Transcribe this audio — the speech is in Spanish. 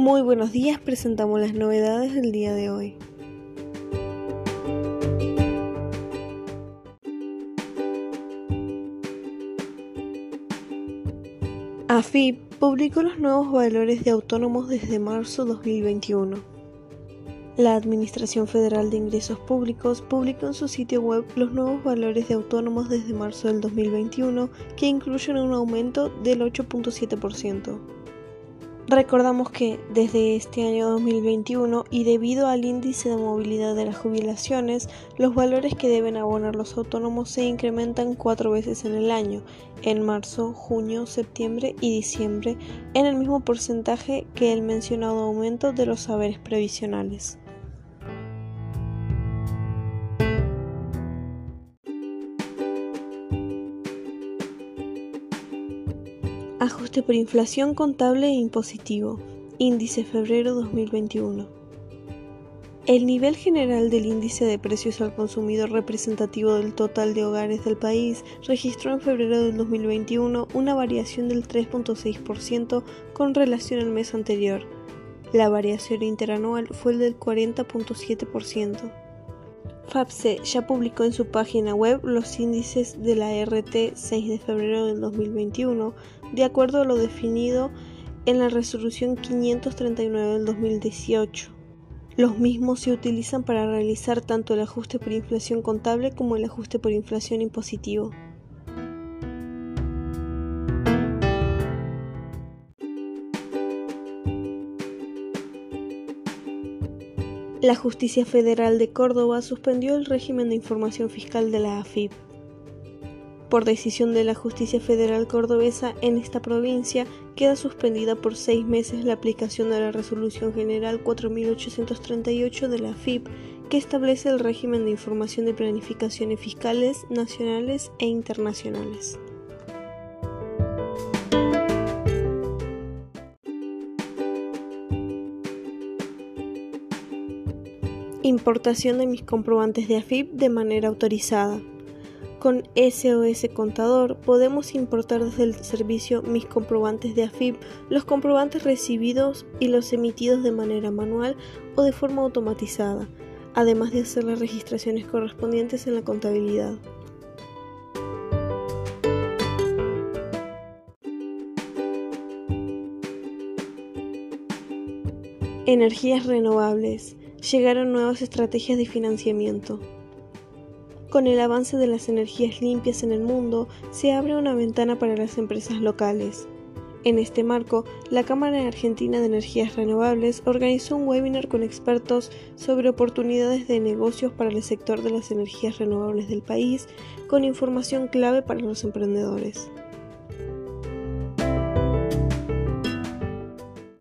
Muy buenos días, presentamos las novedades del día de hoy. AFIP publicó los nuevos valores de autónomos desde marzo 2021. La Administración Federal de Ingresos Públicos publicó en su sitio web los nuevos valores de autónomos desde marzo del 2021 que incluyen un aumento del 8.7%. Recordamos que desde este año 2021 y debido al índice de movilidad de las jubilaciones, los valores que deben abonar los autónomos se incrementan cuatro veces en el año, en marzo, junio, septiembre y diciembre, en el mismo porcentaje que el mencionado aumento de los saberes previsionales. Ajuste por inflación contable e impositivo. Índice febrero 2021. El nivel general del índice de precios al consumidor representativo del total de hogares del país registró en febrero del 2021 una variación del 3.6% con relación al mes anterior. La variación interanual fue el del 40.7%. FAPSE ya publicó en su página web los índices de la RT 6 de febrero del 2021, de acuerdo a lo definido en la resolución 539 del 2018. Los mismos se utilizan para realizar tanto el ajuste por inflación contable como el ajuste por inflación impositivo. La Justicia Federal de Córdoba suspendió el régimen de información fiscal de la AFIP. Por decisión de la Justicia Federal Cordobesa en esta provincia, queda suspendida por seis meses la aplicación de la Resolución General 4838 de la AFIP, que establece el régimen de información de planificaciones fiscales nacionales e internacionales. Importación de mis comprobantes de AFIP de manera autorizada. Con SOS Contador podemos importar desde el servicio Mis comprobantes de AFIP los comprobantes recibidos y los emitidos de manera manual o de forma automatizada, además de hacer las registraciones correspondientes en la contabilidad. Energías renovables llegaron nuevas estrategias de financiamiento. Con el avance de las energías limpias en el mundo, se abre una ventana para las empresas locales. En este marco, la Cámara Argentina de Energías Renovables organizó un webinar con expertos sobre oportunidades de negocios para el sector de las energías renovables del país, con información clave para los emprendedores.